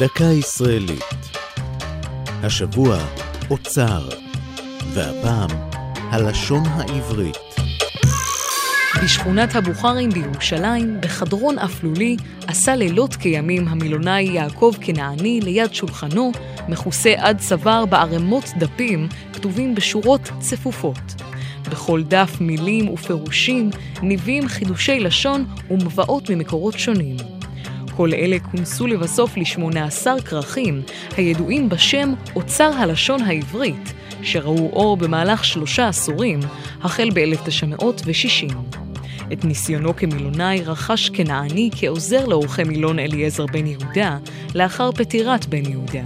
דקה ישראלית. השבוע אוצר, והפעם הלשון העברית. בשכונת הבוכרים בירושלים, בחדרון אפלולי, עשה לילות כימים המילונאי יעקב כנעני ליד שולחנו, מכוסה עד צוואר בערימות דפים, כתובים בשורות צפופות. בכל דף מילים ופירושים, ניבים חידושי לשון ומבאות ממקורות שונים. כל אלה כונסו לבסוף ל-18 כרכים, הידועים בשם אוצר הלשון העברית, שראו אור במהלך שלושה עשורים, החל ב-1960. את ניסיונו כמילונאי רכש כנעני כעוזר לעורכי מילון אליעזר בן יהודה, לאחר פטירת בן יהודה.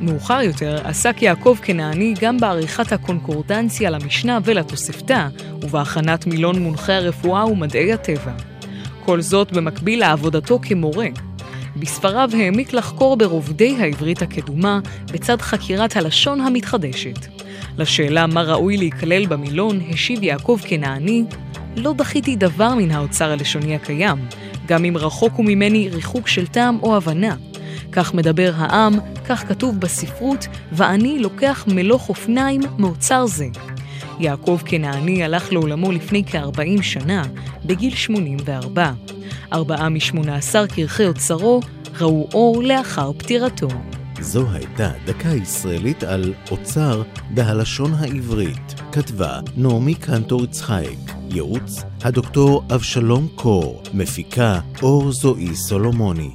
מאוחר יותר עסק יעקב כנעני גם בעריכת הקונקורדנציה למשנה ולתוספתא, ובהכנת מילון מונחי הרפואה ומדעי הטבע. כל זאת במקביל לעבודתו כמורה. בספריו העמיק לחקור ברובדי העברית הקדומה, בצד חקירת הלשון המתחדשת. לשאלה מה ראוי להיכלל במילון, השיב יעקב כנעני, לא דחיתי דבר מן האוצר הלשוני הקיים, גם אם רחוק הוא ממני ריחוק של טעם או הבנה. כך מדבר העם, כך כתוב בספרות, ואני לוקח מלוך אופניים מאוצר זה. יעקב כנעני הלך לעולמו לפני כ-40 שנה, בגיל 84. ארבעה משמונה עשר כרכי אוצרו ראו אור לאחר פטירתו. זו הייתה דקה ישראלית על אוצר בהלשון העברית. כתבה נעמי קנטור יצחייק, ייעוץ הדוקטור אבשלום קור, מפיקה אור זועי סולומוני.